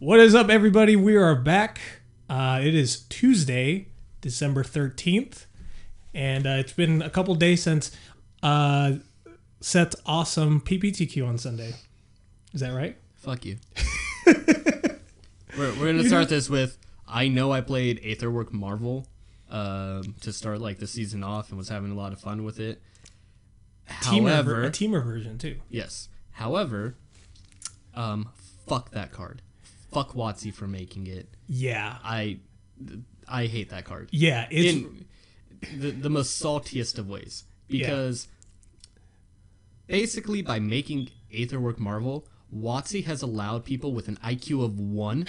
What is up, everybody? We are back. Uh, it is Tuesday, December 13th, and uh, it's been a couple days since uh, Seth's awesome PPTQ on Sunday. Is that right? Fuck you. we're we're gonna start this with I know I played Aetherwork Marvel um, to start like the season off and was having a lot of fun with it. Temur, However, a temur version, too. yes. However, um, fuck that card. Fuck WotC for making it. Yeah. I I hate that card. Yeah. It's. in the, the most saltiest of ways because basically by making Aetherwork Marvel, WotC has allowed people with an IQ of one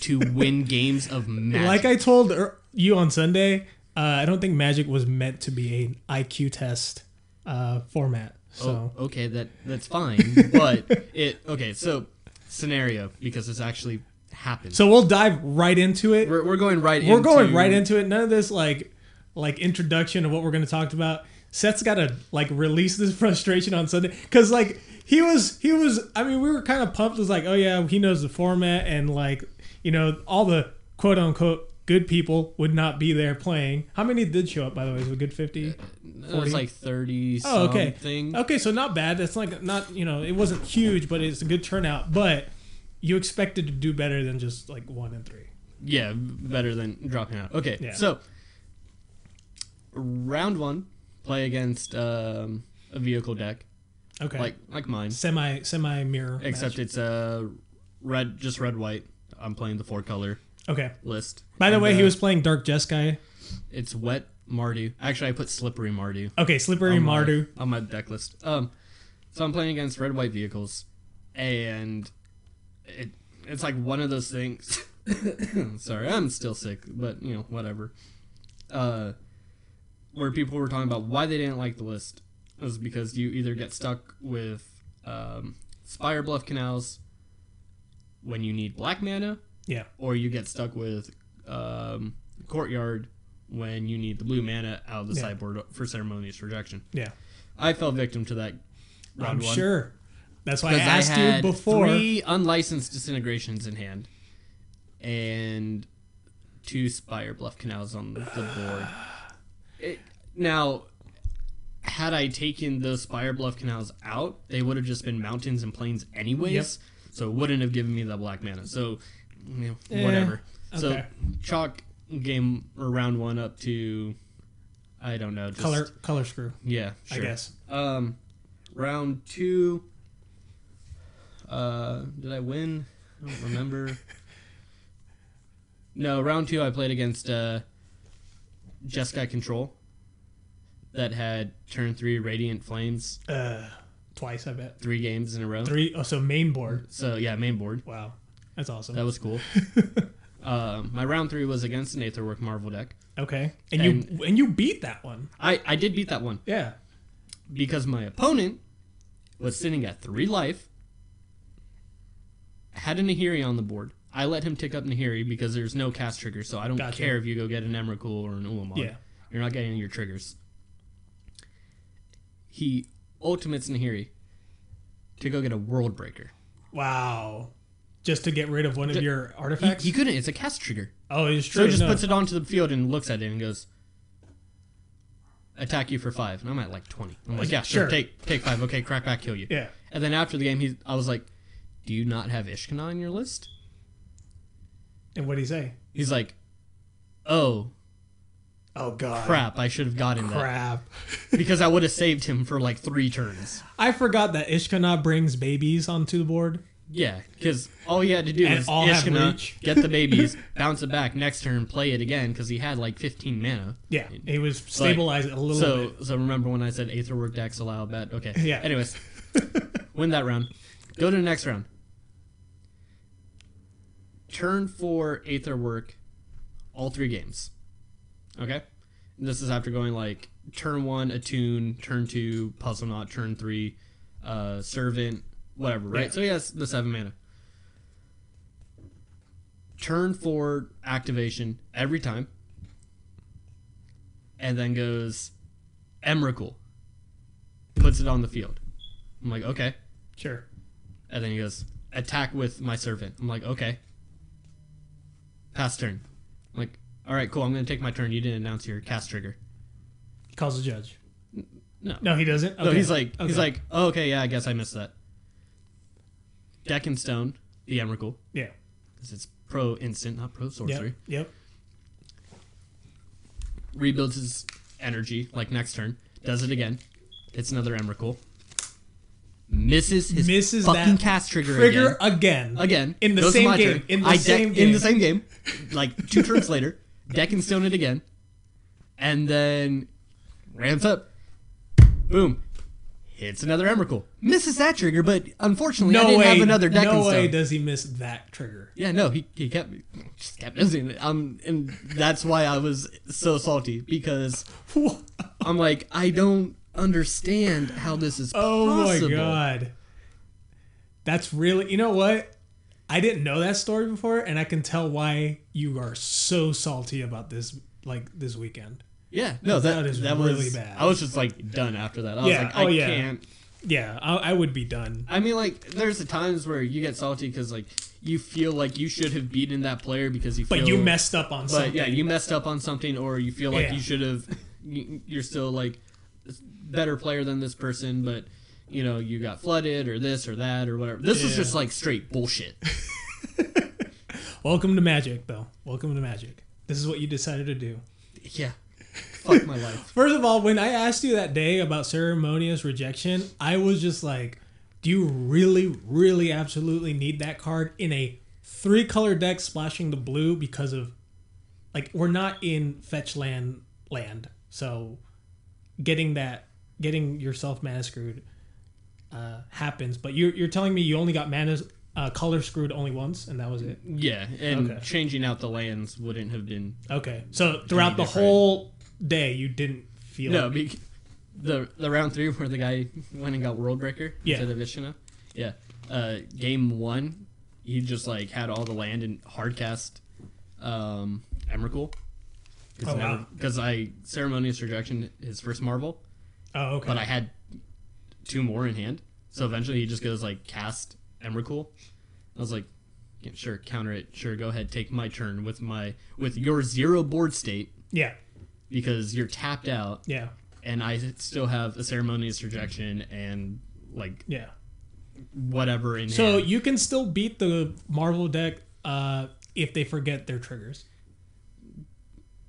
to win games of Magic. like I told er- you on Sunday, uh, I don't think Magic was meant to be an IQ test uh, format. So. oh, okay, that that's fine, but it okay. So scenario because this actually happened. So we'll dive right into it. we're, we're going right. we're going into- right into it. None of this like like introduction of what we're going to talk about. Seth's got to like release this frustration on Sunday because like he was he was. I mean, we were kind of pumped. It was like, oh yeah, he knows the format and like you know all the quote unquote good people would not be there playing. How many did show up by the way? Was it a good fifty? It was like thirty Oh, okay. something. Okay, so not bad. That's like not you know it wasn't huge, but it's a good turnout. But you expected to do better than just like one and three. Yeah, better than dropping out. Okay, Yeah. so round one, play against um, a vehicle deck Okay, like like mine, semi semi mirror. except it's uh, red, just red white. I'm playing the four color okay. list. By the And, way, he uh, was playing Dark Jeskai. It's wet Mardu. Actually, I put slippery Mardu. Okay, Slippery on my- Mardu. on my deck list. Um, so I'm playing against red white vehicles, and it it's like one of those things. sorry, I'm still sick, but you know whatever. Uh, where people were talking about why they didn't like the list was because you either get stuck with um, Spirebluff Canals when you need black mana, Yeah. or you get stuck with um, Courtyard when you need the blue mana out of the Yeah. sideboard for ceremonious rejection. Yeah. I fell victim to that round I'm one. sure. That's why I Because I, asked had you before. three unlicensed disintegrations in hand, and two Spirebluff Canals on the board. It, now, had I taken those Spirebluff Canals out, they would have just been mountains and plains anyways. Yep. So it wouldn't have given me the black mana. So, you know, Eh, whatever. So chalk game or round one up to, I don't know, just color color screw, Yeah, I guess. Um, round two. Uh, did I win? I don't remember. no, round two I played against uh, Jeskai Control. That had turn three Radiant Flames, Uh, twice, I bet. three games in a row. Three. Oh, so main board. So yeah, main board. Wow, that's awesome. That was cool. uh, my round three was against an Aetherwork Marvel deck. okay, and, you and you beat that one. I I did beat that one. Yeah. because my opponent was sitting at three life, had a Nahiri on the board. I let him tick up Nahiri because there's no cast trigger, so I don't Gotcha. care if you go get an Emrakul or an Ulamog. Yeah. You're not getting your triggers. He ultimates Nahiri to go get a World Breaker. Wow. Just to get rid of one of your artifacts. he couldn't. It's a cast trigger. oh, it's true. So he just no. puts it onto the field and looks at it and goes, "Attack you for five. And I'm at like twenty. I'm like, "Yeah, sure. Sure. Take take five. Okay, crack back, kill you." Yeah. And then after the game, he, I was like, "Do you not have Ishkana on your list?" And what did he say? He's like, "Oh Oh God. crap! I should have gotten that Crap. because I would have saved him for like three turns." I forgot that Ishkana brings babies onto the board. Yeah, because all he had to do And was Ishkana, get the babies, bounce it back next turn, play it again because he had like 15 mana. Yeah, he was stabilized a little So, bit. so remember when I said Aetherwork decks allow bet? Okay. Yeah. Anyways, win that round. Go to the next round. Turn four Aetherwork, all three games. Okay. And this is after going like turn one attune, turn two Puzzleknot, turn three uh, servant, whatever. Right. Yeah. So he has the seven mana. Turn four activation every time and then goes Emrakul. Puts it on the field. I'm like, okay. Sure. And then he goes, attack with my servant. I'm like, okay. pass turn. I'm like, all right, cool. I'm gonna take my turn. You didn't announce your cast trigger. He Calls the judge. No. No, he doesn't. No, he's like, he's like, oh, okay, yeah, I guess I missed that. Deck and Stone, the Emrakul, yeah. because it's pro instant, not pro sorcery. Yep. Yep. Rebuilds his energy, like next turn. Does it again. Hits another Emrakul. Misses his Misses fucking that cast trigger, Trigger again. again. Again. In the same game. turn. In the I deck- same In game. the same game. Like two turns later. Deck and Stone it again. And then ramps up. Boom. Hits another Emrakul. Misses that trigger, but unfortunately I No didn't way. have another deck no way does he miss that trigger. Yeah, no, he, he kept just kept missing it. Um, and that's why I was so salty because I'm like, I don't understand how this is Oh possible. my god. That's really you know what? I didn't know that story before, and I can tell why you are so salty about this like this weekend. Yeah, no, that, That is that really was, bad. I was just like done after that. I was Yeah, like, oh, I oh, yeah. can't. Yeah, I, I would be done. I mean, like, there's the times where you get salty because like you feel like you should have beaten that player because you. But you messed up on But something. yeah, you messed up on something, or you feel like Yeah. you should have. you- You're still like better player than this person, but you know you got flooded or this or that or whatever. This was just like straight bullshit. Welcome to Magic, though. Welcome to Magic. This is what you decided to do. yeah, fuck my life. First of all, when I asked you that day about ceremonious rejection, I was just like, do you really, really, absolutely need that card in a three color deck splashing the blue because of, like, we're not in fetch land land. So getting that, getting yourself mana screwed uh, happens. But you're, you're telling me you only got mana uh, color screwed only once, and that was it? Yeah, and Okay. changing out the lands wouldn't have been Okay. So throughout the different. whole day, you didn't feel no. Be, the the round three where the guy went and got World Breaker Yeah. instead of Ishkana. Yeah, uh, game one, he just like had all the land and hardcast um, Emrakul. Oh, wow. Because I ceremonious rejection his first Marvel, Oh, okay. but I had two more in hand. So eventually he just goes like cast Emrakul. I was like, yeah, sure, counter it. Sure, go ahead, take my turn with my with your zero board state yeah. Because you're tapped out, Yeah. and I still have a ceremonious rejection and like Yeah. whatever in So hand. you can still beat the Marvel deck uh, if they forget their triggers.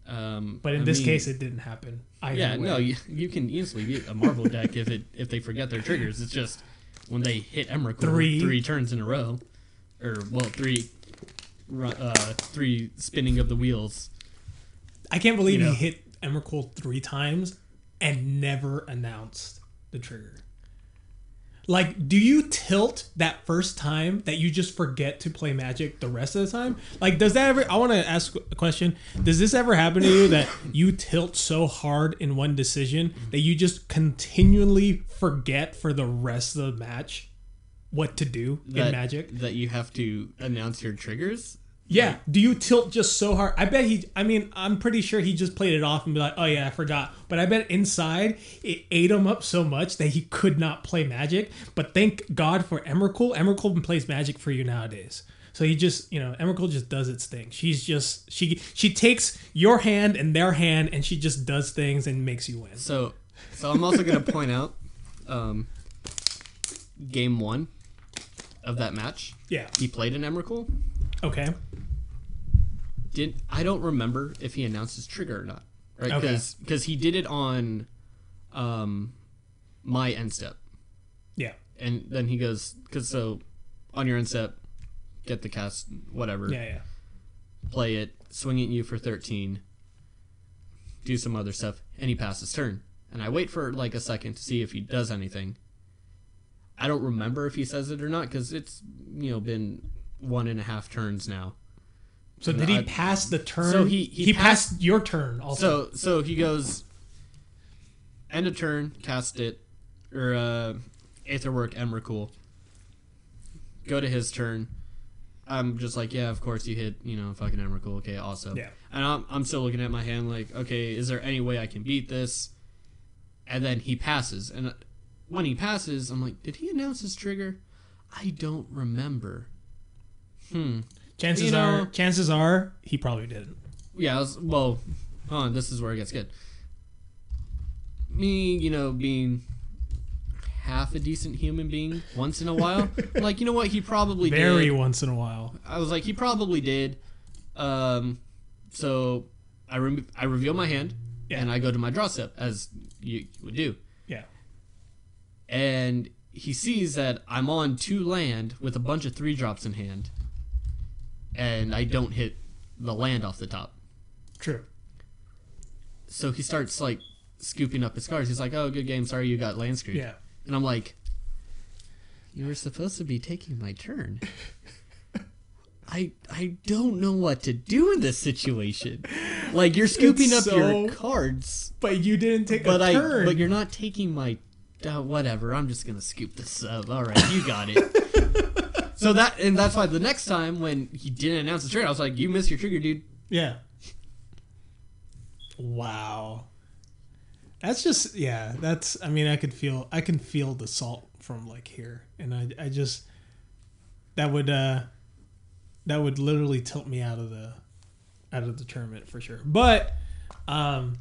Um, But in I this mean, case, it didn't happen. Either yeah, way. no, you, you can easily beat a Marvel deck if it if they forget their triggers. It's just when they hit Emrakul Three. three turns in a row, or well, three, uh, three spinning of the wheels. I can't believe you know. he hit Emrakul three times and never announced the trigger. Like, do you tilt that first time that you just forget to play Magic the rest of the time? Like, does that ever? I want to ask a question. Does this ever happen to you that you tilt so hard in one decision that you just continually forget for the rest of the match what to do That, in Magic? that you have to announce your triggers. Yeah. Do you tilt just so hard? I bet he. I mean, I'm pretty sure he just played it off and be like, "Oh yeah, I forgot." But I bet inside it ate him up so much that he could not play Magic. But thank God for Emrakul. Emrakul plays Magic for you nowadays. So he just, you know, Emrakul just does its thing. She's just she she takes your hand and their hand and she just does things and makes you win. So, so I'm also going to point out, um, game one of that match, Yeah. he played an Emrakul. Okay. Did I don't remember if he announced his trigger or not, right? Okay. Because he did it on, um, my end step, Yeah. and then he goes because so on your end step, get the cast whatever, Yeah. Yeah. play it, swing it at you for 13, do some other stuff, and he passes turn. And I wait for like a second to see if he does anything. I don't remember if he says it or not because it's you know been one and a half turns now. So did he I- pass the turn? So he- he he passed, your turn also. So so he goes end of turn, cast it, or uh, Aetherwork Emrakul. Go to his turn. I'm just like, yeah, of course you hit, you know, fucking Emrakul. Okay, awesome. Yeah. And I'm, I'm still looking at my hand like, okay, is there any way I can beat this? And then he passes. And uh, when he passes, I'm like, did he announce his trigger? I don't remember. Hmm. Chances You know- are, chances are, he probably didn't. Yeah, was, well, hold on, this is where it gets good. Me, you know, being half a decent human being once in a while, like, you know what, he probably Very did. once in a while. I was like, he probably did. Um, so I rem- I reveal my hand, Yeah. and I go to my draw step, as you would do. Yeah. And he sees that I'm on two land with a bunch of three drops in hand, and I don't hit the land off the top. True. So he starts like scooping up his cards. He's like, "Oh, good game. Sorry you got land screwed." Yeah. And I'm like, "You were supposed to be taking my turn." I I don't know what to do in this situation. Like you're scooping It's up your cards, But you didn't take but I turn. but you're not taking my uh, whatever. I'm just gonna scoop this up. All right, you got it. so that and that's why the next time when he didn't announce the turn, I was like, "You missed your trigger, dude." yeah. Wow. That's just yeah. That's I mean I could feel I can feel the salt from like here, and I I just that would uh that would literally tilt me out of the out of the tournament for sure. But um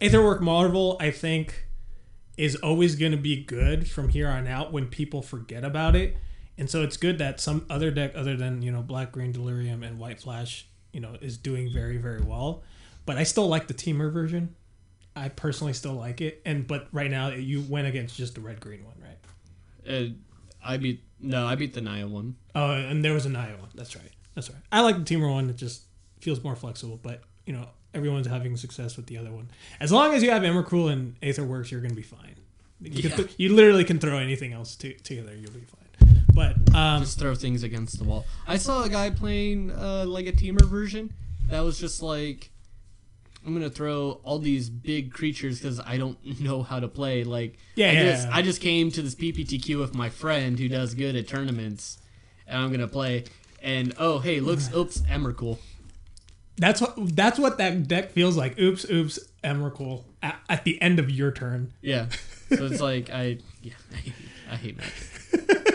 Aetherwork Marvel I think is always going to be good from here on out when people forget about it. And so it's good that some other deck other than, you know, Black Green Delirium and White Flash, you know, is doing very very well. But I still like the Temur version. I personally still like it. And but right now you went against just the red green one, right? Uh, I beat no, I beat the Naya one. Oh, and there was a Naya one. That's right. That's right. I like the Temur one. It just feels more flexible. But you know, everyone's having success with the other one. As long as you have Emrakul and Aetherworks, you're gonna be fine. You, Yeah. th- you literally can throw anything else to- together. You'll be fine. But um, Just throw things against the wall. I saw a guy playing uh, like a Temur version that was just like, I'm gonna throw all these big creatures because I don't know how to play. Like, Yeah, I yeah, just. I just came to this PPTQ with my friend who does good at tournaments, and I'm gonna play. And oh hey, looks oops, Emrakul. that's what that's what that deck feels like. Oops, oops, Emrakul at, at the end of your turn. Yeah. So it's like I yeah I hate, I hate Magic.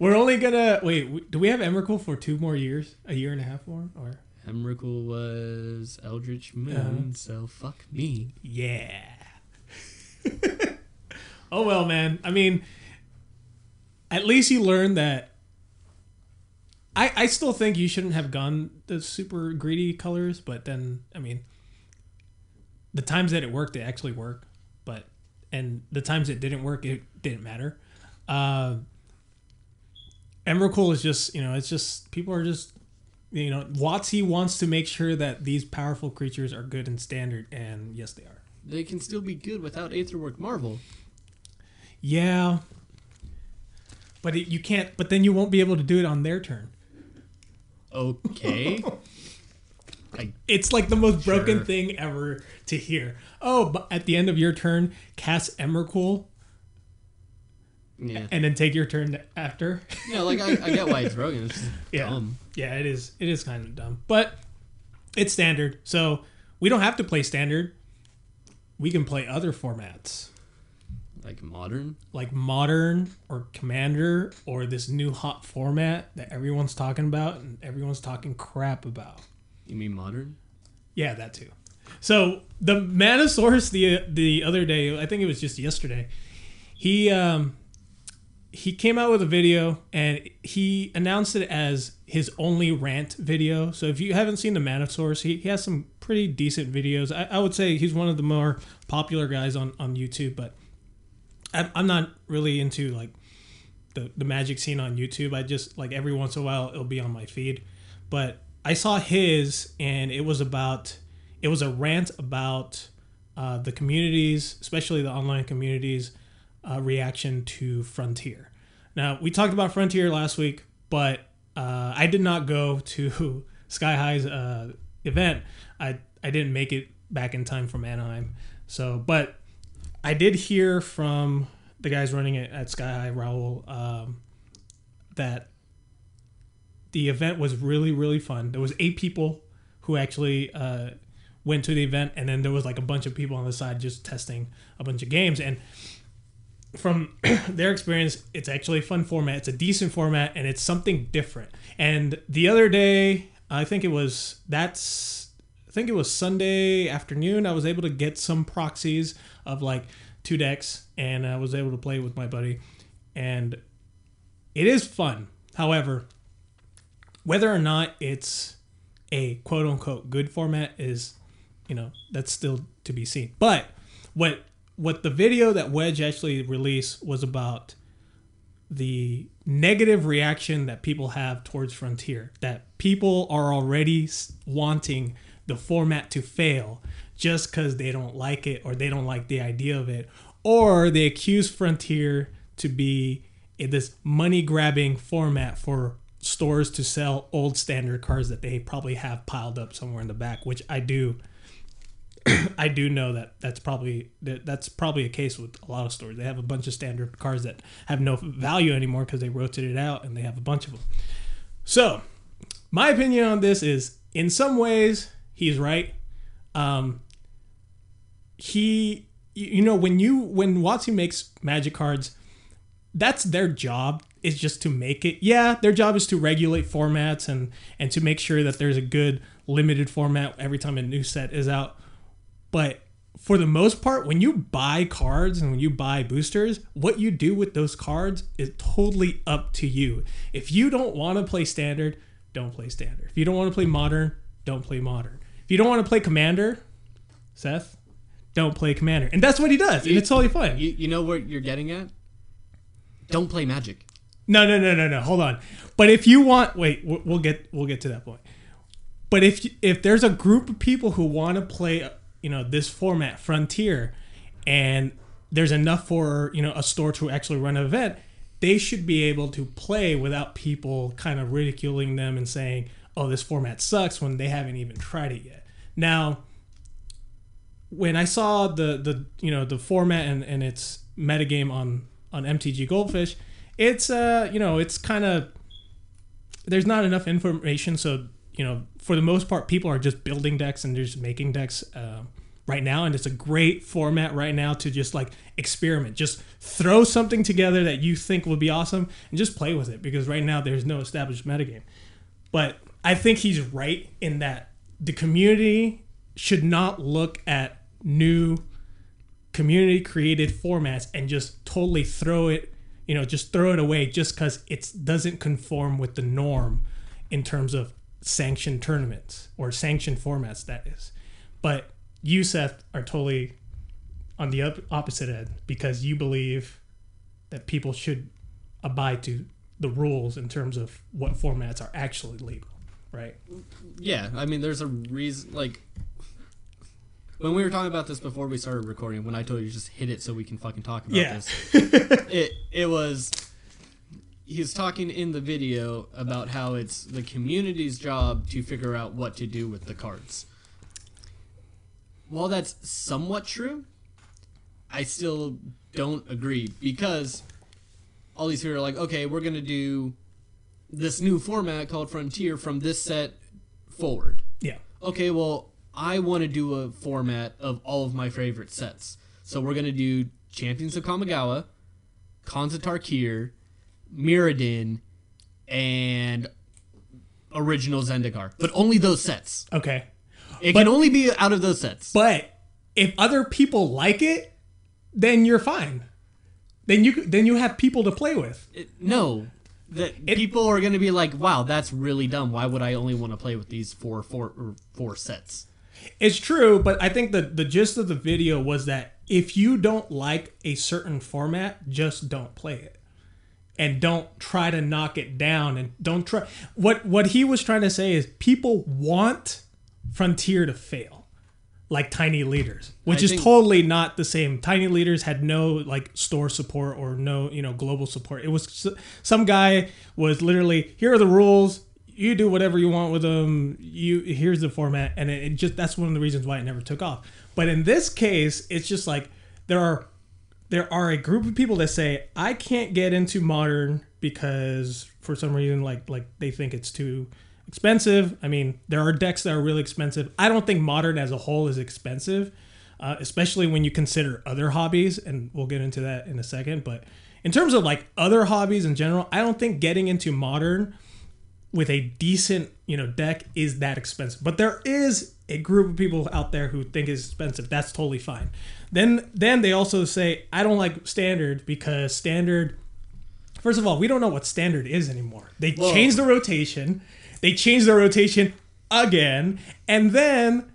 We're only gonna wait. Do we have Emrakul for two more years? A year and a half more? Or Emrakul was Eldritch Moon, Uh-huh. so fuck me. Yeah. oh well, man. I mean, at least you learned that. I I still think you shouldn't have gone the super greedy colors, but then I mean, the times that it worked, it actually worked. But and the times it didn't work, it didn't matter. Uh, Emrakul is just you know it's just people are just you know WotC wants to make sure that these powerful creatures are good and standard, and yes, they are. They can still be good without Aetherwork Marvel. Yeah. But it, you can't. But then you won't be able to do it on their turn. Okay. It's like the most broken thing ever to hear. Oh, but at the end of your turn, cast Emrakul yeah. and then take your turn after. Yeah, like I, I get why it's broken. It's Yeah. dumb. Yeah, it is. It is kind of dumb, but it's standard. So we don't have to play standard. We can play other formats Like modern. like modern or commander or this new hot format that everyone's talking about and everyone's talking crap about. You mean modern? Yeah, that too. So the Mana Source the the other day, I think it was just yesterday, he um he came out with a video and he announced it as his only rant video. So if you haven't seen the Mana Source, he, he has some pretty decent videos. I, I would say he's one of the more popular guys on, on YouTube, but I'm, I'm not really into like the, the magic scene on YouTube. I just like every once in a while it'll be on my feed. But I saw his and it was about it was a rant about uh, the communities, especially the online communities, uh, reaction to Frontier. Now we talked about Frontier last week, but uh, I did not go to Sky High's uh, event. I I didn't make it back in time from Anaheim. So, but I did hear from the guys running it at Sky High, Raul, um, that the event was really really fun. There was eight people who actually uh, went to the event, and then there was like a bunch of people on the side just testing a bunch of games. And from their experience, it's actually a fun format. It's a decent format, and it's something different. And the other day, I think it was that's I think it was Sunday afternoon. I was able to get some proxies of like two decks, and I was able to play with my buddy, and it is fun. However, whether or not it's a quote unquote good format is, you know, that's still to be seen. But what what the video that Wedge actually released was about the negative reaction that people have towards Frontier. That people are already wanting the format to fail just because they don't like it or they don't like the idea of it, or they accuse Frontier to be this money grabbing format for stores to sell old standard cars that they probably have piled up somewhere in the back, which I do I do know that that's probably that, that's probably a case with a lot of stores. They have a bunch of standard cards that have no value anymore because they rotated out and they have a bunch of them. So, my opinion on this is, in some ways, he's right. Um, he, you know, when you when WotC makes Magic cards, that's their job is just to make it yeah their job is to regulate formats and and to make sure that there's a good limited format every time a new set is out but for the most part when you buy cards and when you buy boosters what you do with those cards is totally up to you if you don't want to play standard don't play standard if you don't want to play modern don't play modern if you don't want to play commander seth don't play commander and that's what he does and it's totally fine You, you know what you're getting at? Don't play Magic. No, no, no, no, no. Hold on. But if you want, wait, we'll we'll get we'll get to that point. But if if there's a group of people who want to play, you know, this format, Frontier, and there's enough for you know a store to actually run an event, they should be able to play without people kind of ridiculing them and saying, "Oh, this format sucks" when they haven't even tried it yet. Now, when I saw the the you know the format and, and its metagame on on MTG Goldfish, it's uh you know it's kind of there's not enough information, so you know for the most part people are just building decks and just making decks uh, right now, and it's a great format right now to just like experiment, just throw something together that you think would be awesome and just play with it because right now there's no established metagame. But I think he's right in that the community should not look at new community created formats and just totally throw it, you know, just throw it away just because it doesn't conform with the norm in terms of sanctioned tournaments or sanctioned formats, that is. But you, Seth, are totally on the op- opposite end because you believe that people should abide to the rules in terms of what formats are actually legal, right? Yeah, I mean, there's a reason. Like when we were talking about this before we started recording, when I told you just hit it so we can fucking talk about Yeah. this, it it was. He's talking in the video about how it's the community's job to figure out what to do with the cards. While that's somewhat true, I still don't agree because all these people are like, okay, we're gonna do this new format called Frontier from this set forward. Yeah. Okay, well, I want to do a format of all of my favorite sets. So we're gonna do Champions of Kamigawa, Khans of Tarkir, Mirrodin, and original Zendikar. But only those sets. Okay. It can only be out of those sets. But if other people like it, then you're fine. Then you then you have people to play with. It- no. That people are going to be like, "Wow, that's really dumb. Why would I only want to play with these four, four, or four sets?" It's true, but I think the the gist of the video was that if you don't like a certain format, just don't play it. And don't try to knock it down and don't try what what he was trying to say is people want Frontier to fail. Like tiny leaders, which I is totally not the same. Tiny leaders had no like store support or no, you know, global support. It was some guy was literally here are the rules. You do whatever you want with them. You here's the format, and it, it just that's one of the reasons why it never took off. But in this case, it's just like there are there are a group of people that say I can't get into modern because for some reason like like they think it's too expensive. I mean, there are decks that are really expensive. I don't think modern as a whole is expensive. uh, especially when you consider other hobbies, and we'll get into that in a second. But in terms of like other hobbies in general, I don't think getting into modern with a decent you know deck is that expensive. But there is a group of people out there who think it's expensive. That's totally fine. Then then they also say I don't like standard because standard. First of all, we don't know what standard is anymore. They Well- changed the rotation. They change their rotation again, and then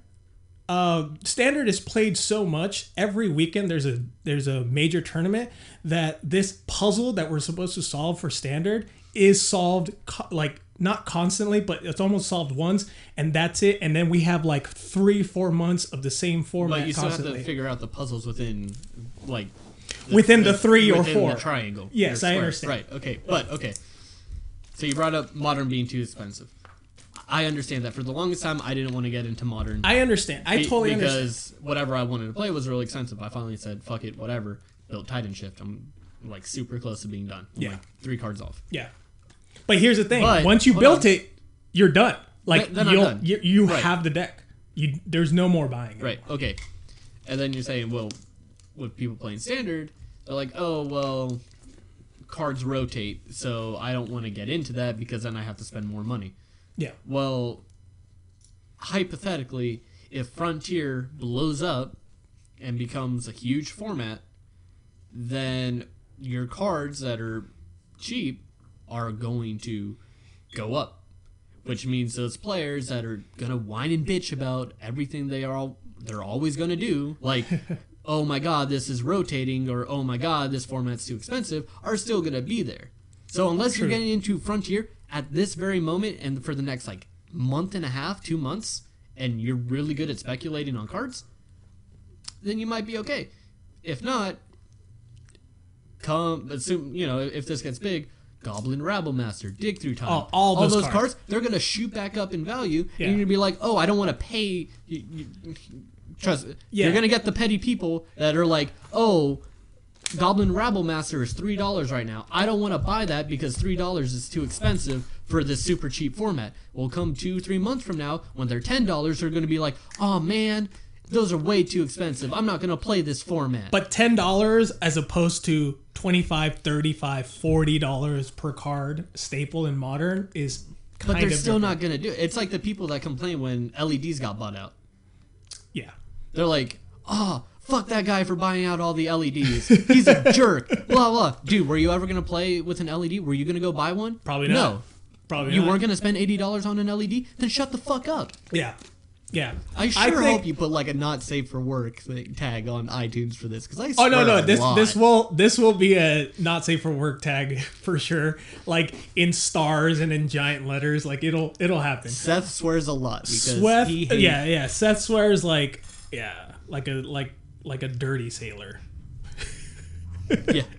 uh, standard is played so much every weekend. There's a there's a major tournament that this puzzle that we're supposed to solve for standard is solved co- like not constantly, but it's almost solved once, and that's it. And then we have like three four months of the same format But you still have to figure out the puzzles within, like, Within the three or four. the triangle. Yes, I understand. Right. Okay. But okay. So you brought up modern being too expensive. I understand that. For the longest time, I didn't want to get into modern. I understand. I totally because understand. whatever I wanted to play was really expensive. I finally said, "Fuck it, whatever." Built Titan Shift. I'm like super close to being done. I'm, Yeah. like, three cards off. Yeah, but here's the thing: But- once you built on. it, you're done. Like Then- then I'm you'll, done. you you Right. have the deck. You there's no more buying. it. Right. Okay. And then you're saying, well, with people playing standard, they're like, oh well, cards rotate, so I don't want to get into that because then I have to spend more money. Yeah. Well, hypothetically, if Frontier blows up and becomes a huge format, then your cards that are cheap are going to go up. Which means those players that are gonna whine and bitch about everything they are all they're always gonna do, like oh my god, this is rotating, or oh my god, this format's too expensive, are still gonna be there. So unless you're getting into Frontier at this very moment and for the next like month and a half, two months, and you're really good at speculating on cards, then you might be okay. If not, come assume you know if this gets big. Goblin Rabblemaster, Dig Through Time, Oh, all those cards. cards, they're gonna shoot back up in value, Yeah. and you're gonna be like, "Oh, I don't want to pay." Trust, Yeah. you're gonna get the petty people that are like, "Oh, Goblin Rabblemaster is three dollars right now. I don't want to buy that because three dollars is too expensive for this super cheap format." Well, come two, three months from now, when they're ten dollars, they're gonna be like, "Oh man, those are way too expensive. I'm not gonna play this format." But ten dollars as opposed to 25 35 40 dollars per card staple in modern is kind but they're of still different. not gonna do it. It's like the people that complain when LEDs got bought out. They're like, oh, fuck that guy for buying out all the LEDs. He's a jerk. Blah blah. Dude, were you ever gonna play with an LED? Were you gonna go buy one? Probably not. No. probably not. You not. weren't gonna spend eighty dollars on an LED? Then shut the fuck up. yeah yeah I sure think- hope you put like a not safe for work thing- tag on iTunes for this because I Oh no no this lot. this will this will be a not safe for work tag for sure like in stars and in giant letters like it'll it'll happen Seth swears a lot because hates yeah yeah Seth swears like yeah like a like like a dirty sailor yeah.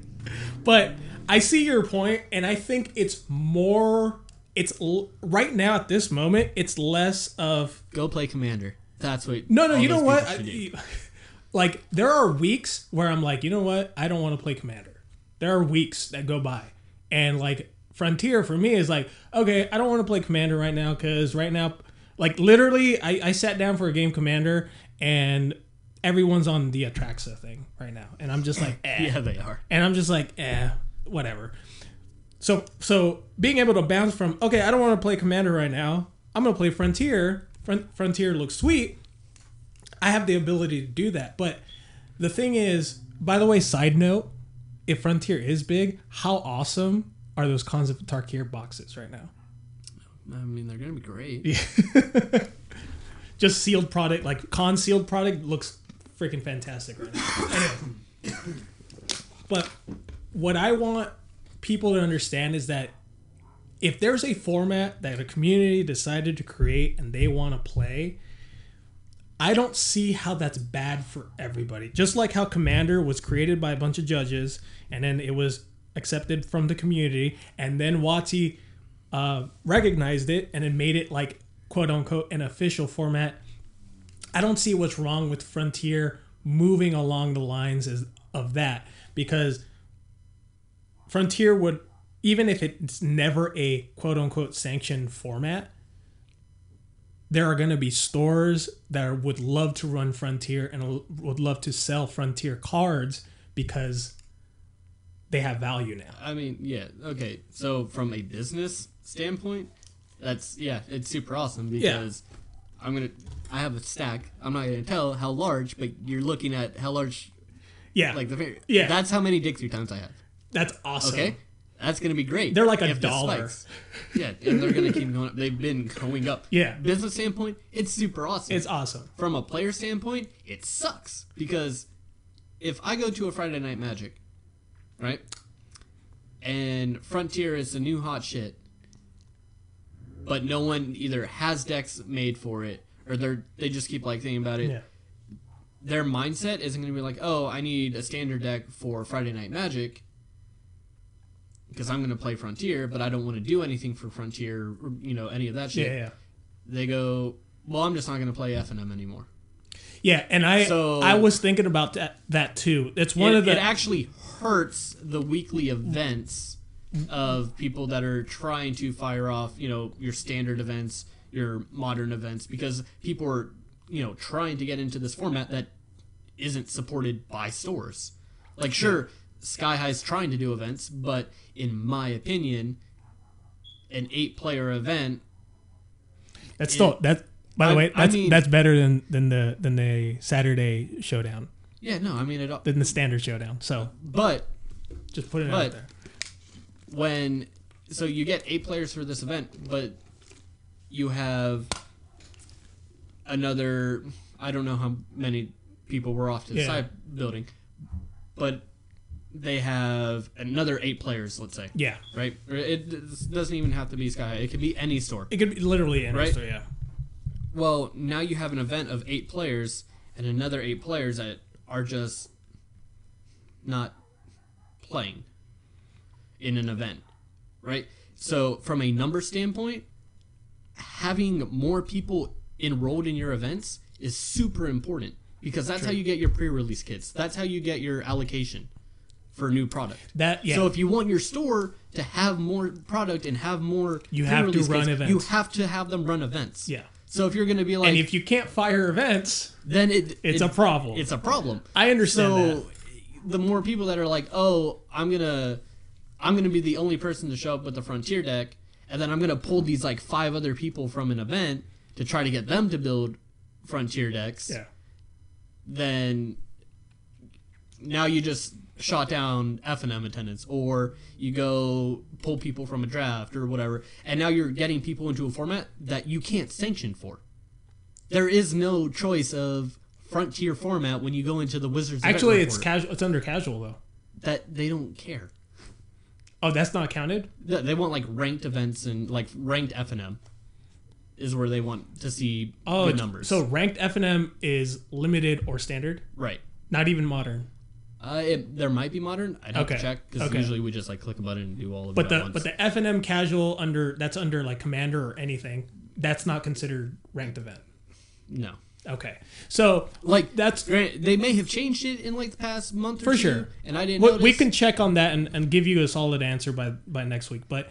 But I see your point, and I think it's more. It's l- right now at this moment. It's less of Go play Commander. That's what. no, no. You know what? I- like there are weeks where I'm like, you know what? I don't want to play Commander. There are weeks that go by, and like Frontier for me is like, okay, I don't want to play Commander right now because right now, like literally, I, I sat down for a game Commander and everyone's on the Atraxa thing right now, and I'm just like, eh yeah, they are. and I'm just like, eh, whatever. So so being able to bounce from okay, I don't want to play Commander right now. I'm gonna play Frontier. Fron- Frontier looks sweet. I have the ability to do that, but the thing is, by the way, side note, if Frontier is big, how awesome are those Khans of Tarkir boxes right now? I mean, they're gonna be great. Just sealed product, like con sealed product, looks freaking fantastic right now. anyway, but what I want people to understand is that if there's a format that a community decided to create and they want to play, I don't see how that's bad for everybody. Just like how Commander was created by a bunch of judges and then it was accepted from the community, and then WotC uh, recognized it and then made it like quote unquote an official format. I don't see what's wrong with Frontier moving along the lines as, of that because Frontier would, even if it's never a quote unquote sanctioned format, there are going to be stores that would love to run Frontier and would love to sell Frontier cards because they have value now. I mean, yeah, okay. So from a business standpoint, that's yeah, it's super awesome because I'm gonna I have a stack. I'm not gonna tell how large, but you're looking at how large Yeah, like the very Yeah. That's how many dig through times I have. that's awesome. Okay? That's gonna be great. They're like a dollar. Yeah, and they're gonna keep going up. They've been going up. Yeah. Business standpoint, it's super awesome. It's awesome. From a player standpoint, it sucks because if I go to a Friday Night Magic, right, and Frontier is the new hot shit, but no one either has decks made for it or they're they just keep like thinking about it. Yeah. Their mindset isn't going to be like, oh, I need a standard deck for Friday Night Magic because I'm going to play Frontier, but I don't want to do anything for Frontier, or, you know, any of that shit. Yeah, yeah. They go, well, I'm just not going to play F and M anymore. Yeah, and I So- I was thinking about that that too. It's one it, of the it actually hurts the weekly events of people that are trying to fire off, you know, your standard events, your modern events, because people are, you know, trying to get into this format that isn't supported by stores. Like, sure, Sky High's trying to do events, but in my opinion, an eight-player event that's still that. By the I- way, I that's mean- that's better than than the than the Saturday showdown, Yeah, no, I mean it. than the standard showdown. So But just put it But- out there. When so you get eight players for this event, but you have another. I don't know how many people were off to the Yeah. side building, but they have another eight players. Let's say, Yeah, right? It doesn't even have to be Sky. It could be any store. it could be literally any Right. store, Yeah, Well, now you have an event of eight players and another eight players that are just not playing in an event, right? So, from a number standpoint, having more people enrolled in your events is super important because that's how you get your pre-release kits. That's how you get your allocation for new product. that yeah. So if you want your store to have more product and have more, You have to run kits, events. You have to have them run events. yeah, So if you're going to be like, and if you can't fire events, then it it's it- a problem. It's a problem. I understand So that. the more people that are like, oh, I'm gonna, I'm gonna be the only person to show up with the Frontier deck, and then I'm gonna pull these like five other people from an event to try to get them to build Frontier decks. Yeah, Then now you just shot down F and M attendance, or you go pull people from a draft or whatever, and now you're getting people into a format that you can't sanction for. There is no choice of frontier format when you go into the Wizards. actually, it's casual. It's under casual though. that they don't care. Oh, that's not counted. They they want like ranked events and like ranked F and M is where they want to see Oh, good numbers. So ranked F and M is limited or standard, right. not even modern. Uh, it, there might be modern. I'd have Okay. to check because Okay. usually we just like click a button and do all of But it the once. but the F and M casual under that's under like commander or anything. That's not considered ranked event. no, Okay, so like that's they may have changed it in like the past month or For two, sure. and I didn't. we can check on that and, and give you a solid answer by by next week. But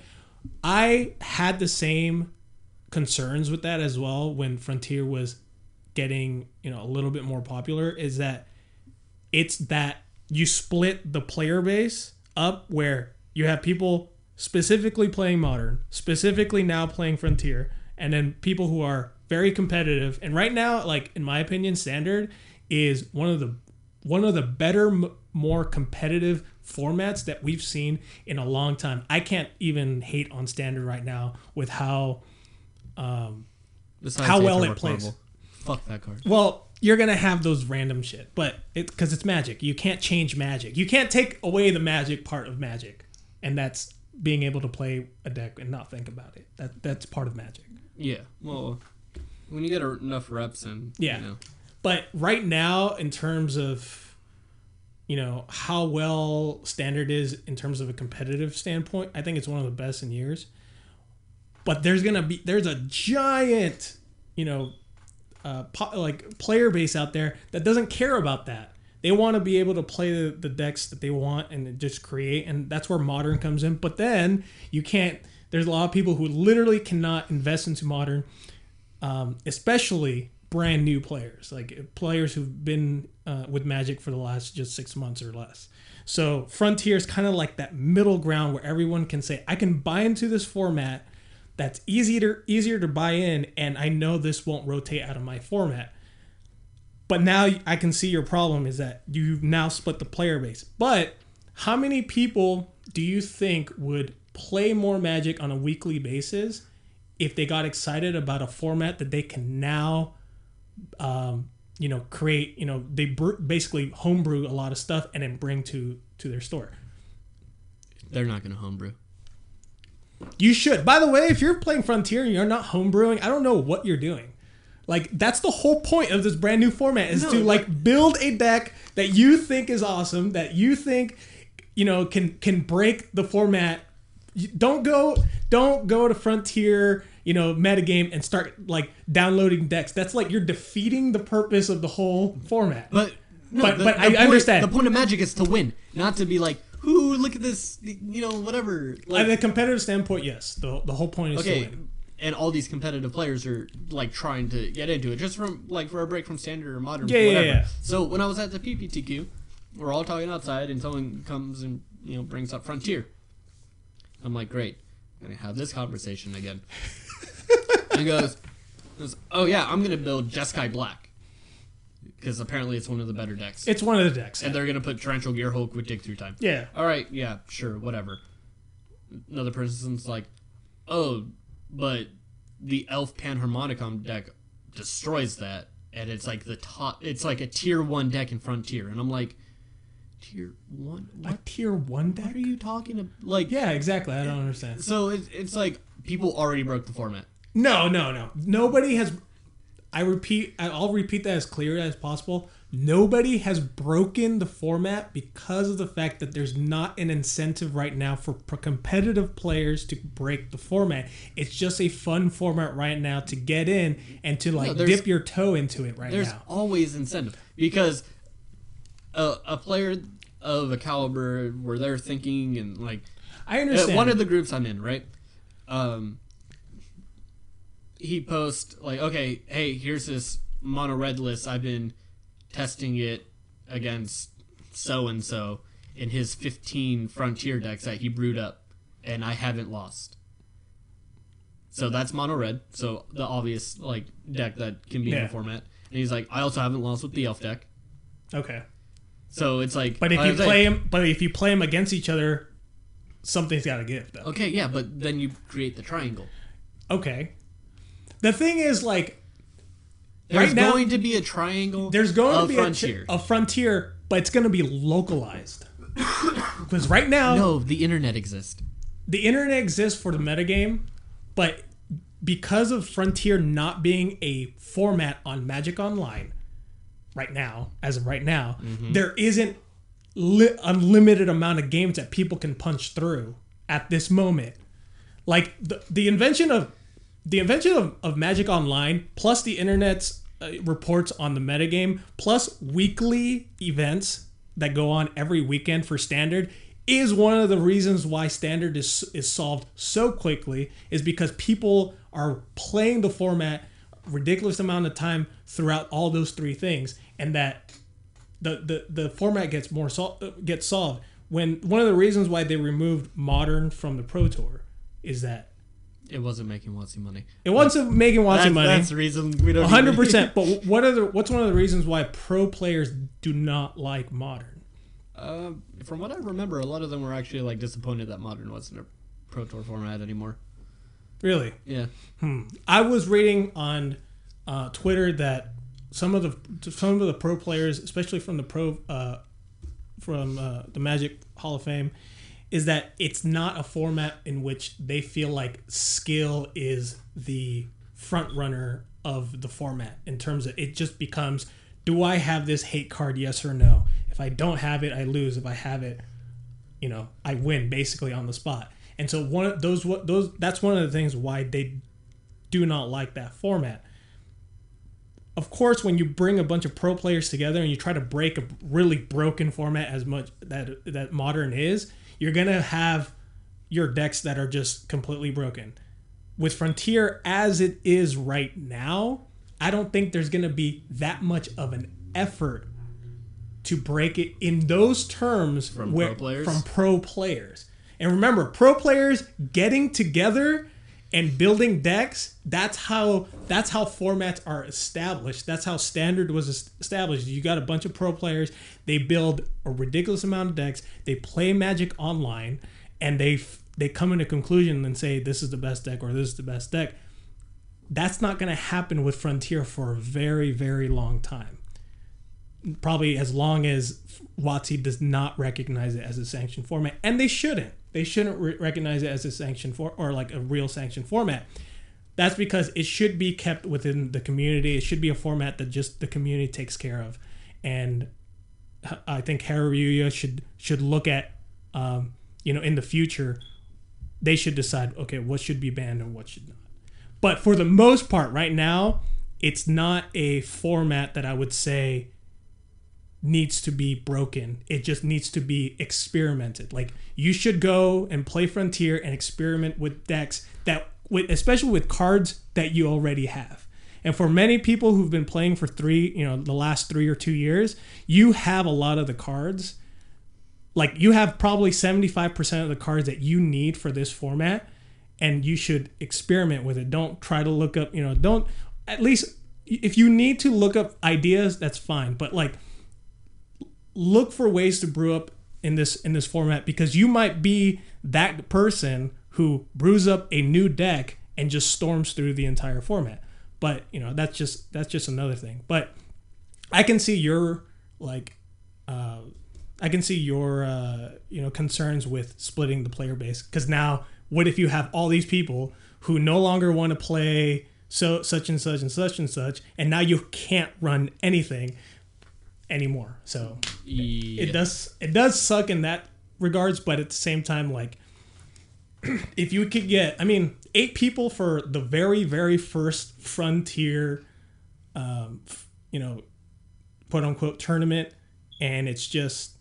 I had the same concerns with that as well when Frontier was getting you know a little bit more popular. Is that it's that you split the player base up where you have people specifically playing modern, specifically now playing Frontier, and then people who are very competitive. And right now, like in my opinion, standard is one of the one of the better, m- more competitive formats that we've seen in a long time. I can't even hate on standard right now with how um, Besides how well it plays. Marvel. Fuck that card. well, you're gonna have those random shit, but it because it's magic. You can't change magic. You can't take away the magic part of magic, and that's being able to play a deck and not think about it. That that's part of magic. Yeah. Well, when you get enough reps and Yeah. you know, But right now, in terms of you know how well standard is in terms of a competitive standpoint, I think it's one of the best in years. But there's gonna be there's a giant you know uh, po- like player base out there that doesn't care about that. They want to be able to play the, the decks that they want and just create, and that's where modern comes in. But then you can't. There's a lot of people who literally cannot invest into modern um, especially brand new players, like players who've been uh, with Magic for the last just six months or less. So Frontier is kind of like that middle ground where everyone can say, I can buy into this format that's easier easier to buy in, and I know this won't rotate out of my format. But now I can see your problem is that you've now split the player base. But how many people do you think would play more Magic on a weekly basis if they got excited about a format that they can now, um, you know, create? You know, they br- basically homebrew a lot of stuff and then bring to to their store. They're not gonna homebrew. You should. By the way, if you're playing Frontier and you're not homebrewing, I don't know what you're doing. Like that's the whole point of this brand new format is No, to like build a deck that you think is awesome, that you think you know can can break the format. Don't go don't go to Frontier, you know, metagame and start like downloading decks. That's like you're defeating the purpose of the whole format. But no, But- but I point, understand. The point of Magic is to win, not to be like, "Ooh, look at this," you know, whatever. At Like, a competitive standpoint, yes. The the whole point is to okay, win. and all these competitive players are like trying to get into it, just from like for a break from standard or modern, Yeah, yeah, whatever. yeah. So when I was at the PPTQ, we're all talking outside, and someone comes and you know brings up Frontier. I'm like, great, I'm have this conversation again. and he goes, goes, oh yeah, I'm gonna build Jeskai Black because apparently it's one of the better decks, It's one of the decks. and they're gonna put Torrential Gearhulk with Dig Through Time. Yeah. All right, yeah, sure, whatever. Another person's like, oh, but the Elf Panharmonicon deck destroys that, and it's like the top. It's like a tier one deck in Frontier, and I'm like, tier one? A What? tier one deck? What are you talking about? Like, Yeah, exactly. I don't understand. So it, it's like people already broke the format. No, no, no. Nobody has. I repeat. I'll repeat that as clear as possible. Nobody has broken the format because of the fact that there's not an incentive right now for competitive players to break the format. It's just a fun format right now to get in and to like there's- dip your toe into it right There's now. always incentive because a, a player of a caliber where they're thinking and like I Uh, understand. one of the groups I'm in, right? Um, he posts like, okay, hey, here's this mono red list. I've been testing it against so and so in his 15 frontier decks that he brewed up, and I haven't lost. So that's mono red. So the obvious like deck that can be in the format. And he's like, I also haven't lost with the elf deck. okay, So it's like, but if you was like, play them, but if you play them against each other, something's got to give though. okay, yeah, but then you create the triangle. Okay. The thing is, like, There's Right now- going to be a triangle. there's going to be frontier. A, a frontier, but it's going to be localized. Because right now, no, the internet exists. the internet exists for the metagame, but because of Frontier not being a format on Magic Online right now, as of right now, Mm-hmm. there isn't li- unlimited amount of games that people can punch through at this moment. Like the, the invention of the invention of, of Magic Online plus the internet's uh, reports on the metagame plus weekly events that go on every weekend for standard is one of the reasons why standard is is solved so quickly is because people are playing the format ridiculous amount of time throughout all those three things and that the the, the format gets more sol- uh, gets solved when one of the reasons why they removed modern from the pro tour is that It wasn't making WotC money. it wasn't making That's, watching money that's the reason we don't. One hundred percent. But what are the what's one of the reasons why pro players do not like modern? Uh, from what I remember, a lot of them were actually like disappointed that modern wasn't a pro tour format anymore. Really, Yeah. Hmm. I was reading on uh, Twitter that some of the some of the pro players, especially from the pro uh, from uh, the Magic Hall of Fame, is that it's not a format in which they feel like skill is the front runner of the format in terms of it just becomes do I have this hate card yes or no? If I don't have it I lose. If I have it you know I win basically on the spot. And so one of those those that's one of the things why they do not like that format of course when you bring a bunch of pro players together and you try to break a really broken format as much that that modern is you're gonna have your decks that are just completely broken with Frontier as it is right now, I don't think there's going to be that much of an effort to break it in those terms From where- pro players? from pro players. And remember, pro players getting together and building decks, that's how that's how formats are established. That's how standard was established. You got a bunch of pro players, they build a ridiculous amount of decks, they play Magic online and they they come in a conclusion and say this is the best deck or this is the best deck. That's not going to happen with Frontier for a very very long time probably as long as WotC does not recognize it as a sanctioned format, and they shouldn't. They shouldn't re- recognize it as a sanction for or like a real sanction format. That's because it should be kept within the community. It should be a format that just the community takes care of, and I think Hareruya should should look at, um, you know, in the future, they should decide okay what should be banned and what should not. But for the most part, right now, it's not a format that I would say needs to be broken. It just needs to be experimented. Like you should go and play Frontier and experiment with decks that with especially with cards that you already have. And for many people who've been playing for 3, you know, the last 3 or 2 years, you have a lot of the cards. Like you have probably 75% of the cards that you need for this format and you should experiment with it. Don't try to look up, you know, don't at least if you need to look up ideas, that's fine. But like look for ways to brew up in this in this format because you might be that person who brews up a new deck and just storms through the entire format. But you know that's just that's just another thing. But I can see your like uh, I can see your uh, you know concerns with splitting the player base because now what if you have all these people who no longer want to play so such and such and such and such and now you can't run anything anymore. So It does it does suck in that regards, but at the same time, like if you could get, I mean, eight people for the very very first frontier, um, you know, quote unquote tournament, and it's just,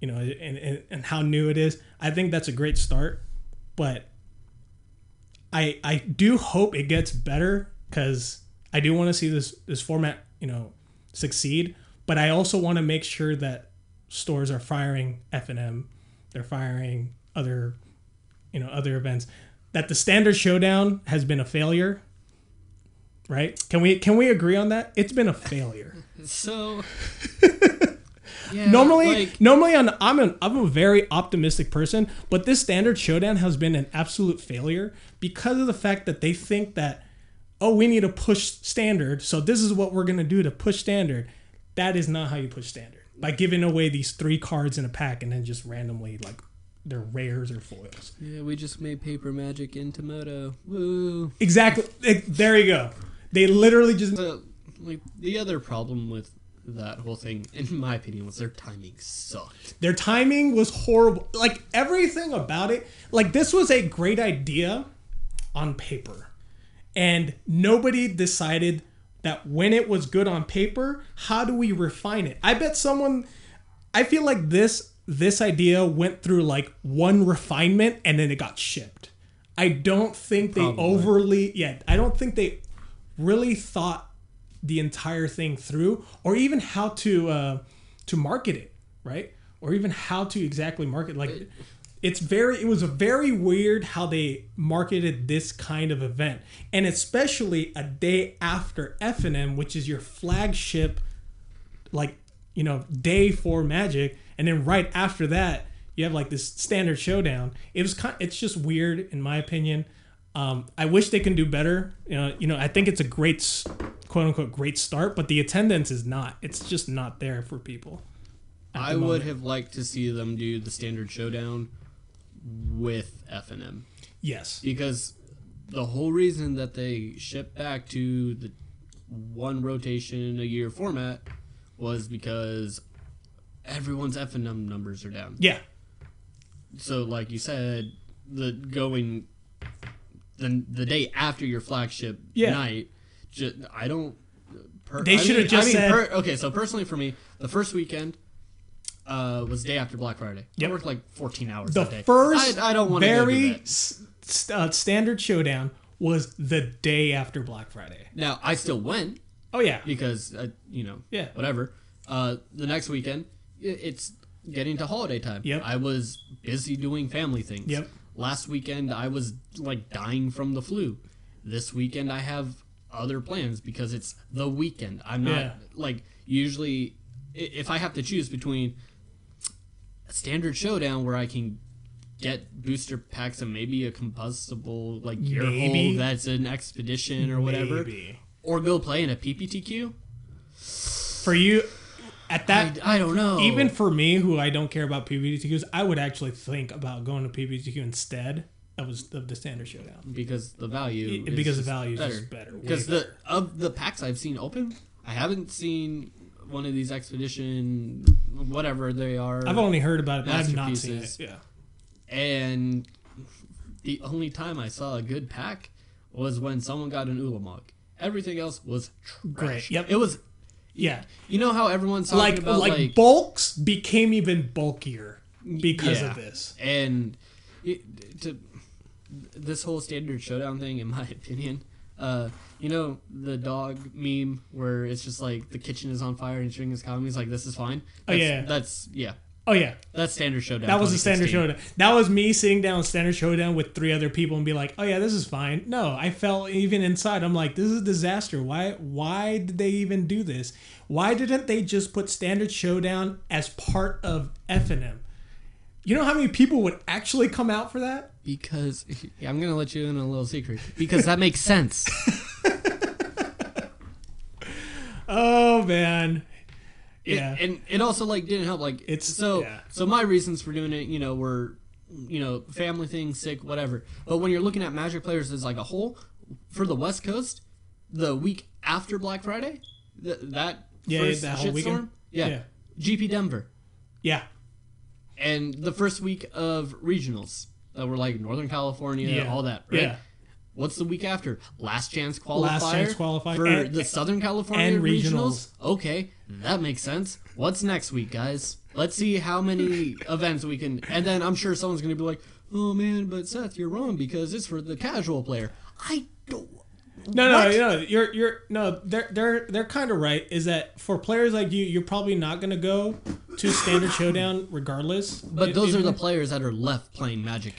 you know, and, and and how new it is. I think that's a great start, but I I do hope it gets better because I do want to see this this format, you know, succeed. But I also want to make sure that stores are firing F and M, they're firing other, you know, other events. That the standard showdown has been a failure. Right? Can we can we agree on that? It's been a failure. So. yeah, normally like, normally I'm I'm, an, I'm a very optimistic person but this standard showdown has been an absolute failure because of the fact that they think that oh we need to push standard so this is what we're going to do to push standard that is not how you push standard by giving away these three cards in a pack and then just randomly like they're rares or foils yeah, we just made paper magic into Moto. Woo. exactly there you go they literally just So, like the other problem with that whole thing, in my opinion, was their timing sucked. Their timing was horrible. Like everything about it. Like this was a great idea on paper. And nobody decided that when it was good on paper, how do we refine it? I bet someone I feel like this this idea went through like one refinement and then it got shipped. I don't think they overly yeah, I don't think they really thought the entire thing through or even how to uh to market it, right? Or even how to exactly market like it's very it was a very weird how they marketed this kind of event. And especially a day after F&M which is your flagship like you know day for magic. And then right after that you have like this standard showdown. It was kind it's just weird in my opinion. Um, i wish they can do better. You know you know i think it's a great quote unquote great start but the attendance is not it's just not there for people I would moment. have liked to see them do the standard showdown with F and M yes because the whole reason that they shipped back to the one rotation a year format was because everyone's F and M numbers are down. yeah So, like you said, the going the the day after your flagship Yeah. night, ju- I don't. Per, They should've just I mean, said- per- okay, so personally for me, the first weekend uh, was day after Black Friday. Yep. I worked like 14 hours the that day. first I, I don't want to do very that. s- s- uh, standard showdown was the day after Black Friday. Now I still went Oh yeah, because uh, you know Yeah. whatever. Uh, the next weekend it's getting to holiday time. Yep. I was busy doing family things. Yep. Last weekend I was like dying from the flu. This weekend I have other plans because it's the weekend. I'm not Yeah. like usually if I have to choose between a standard showdown where I can get booster packs and maybe a combustible like gear Maybe. hole that's an expedition or whatever Maybe. or go play in a PPTQ. For you, at that I, I don't know. even for me, who I don't care about PPTQs, I would actually think about going to PPTQ instead of, of the standard showdown. because the value It- because the value is better, Because the of the packs I've seen open, I haven't seen one of these expedition whatever they are. I've only heard about it, I've not seen it. Masterpieces. Yeah. and the only time I saw a good pack was when someone got an Ulamog. Everything else was trash. Great. Yep. It was. Yeah. You know how everyone's talking Like, about like like, bulks became even bulkier because Yeah. of this. and it, to this whole standard showdown thing, in my opinion, uh, you know the dog meme where it's just like the kitchen is on fire and string is coming. He's like, "This is fine." Oh, That's, yeah. that's yeah, Oh yeah, that's standard showdown. that was a standard showdown. That was me sitting down standard showdown with three other people and be like, "Oh yeah, this is fine." No, I felt even inside. I'm like, "This is a disaster. Why? Why did they even do this? Why didn't they just put standard showdown as part of F and M? You know how many people would actually come out for that? because yeah, I'm gonna let you in on a little secret because that makes sense. Oh man, It- yeah, and it also like didn't help. Like It's- so. yeah. So my reasons for doing it, you know, were you know family thing, sick, whatever. But when you're looking at Magic players as like a whole, for the West Coast, the week after Black Friday, th- that Yeah, first that whole weekend? yeah, Yeah. GP Denver, yeah, and the first week of regionals that were like Northern California, Yeah. all that, right? yeah. What's the week after? Last chance qualifier. Last chance qualifier. for And- the Southern California and regionals. regionals. Okay, that makes sense. What's next week, guys? Let's see how many events we can. And then I'm sure someone's gonna be like, "Oh man, but Seth, you're wrong because it's for the casual player." I don't. No, no, What? no. You're you're no. They're they're they're kind of right. Is that for players like you, you're probably not going to go to standard showdown regardless. But It- those it- are the players that are left playing Magic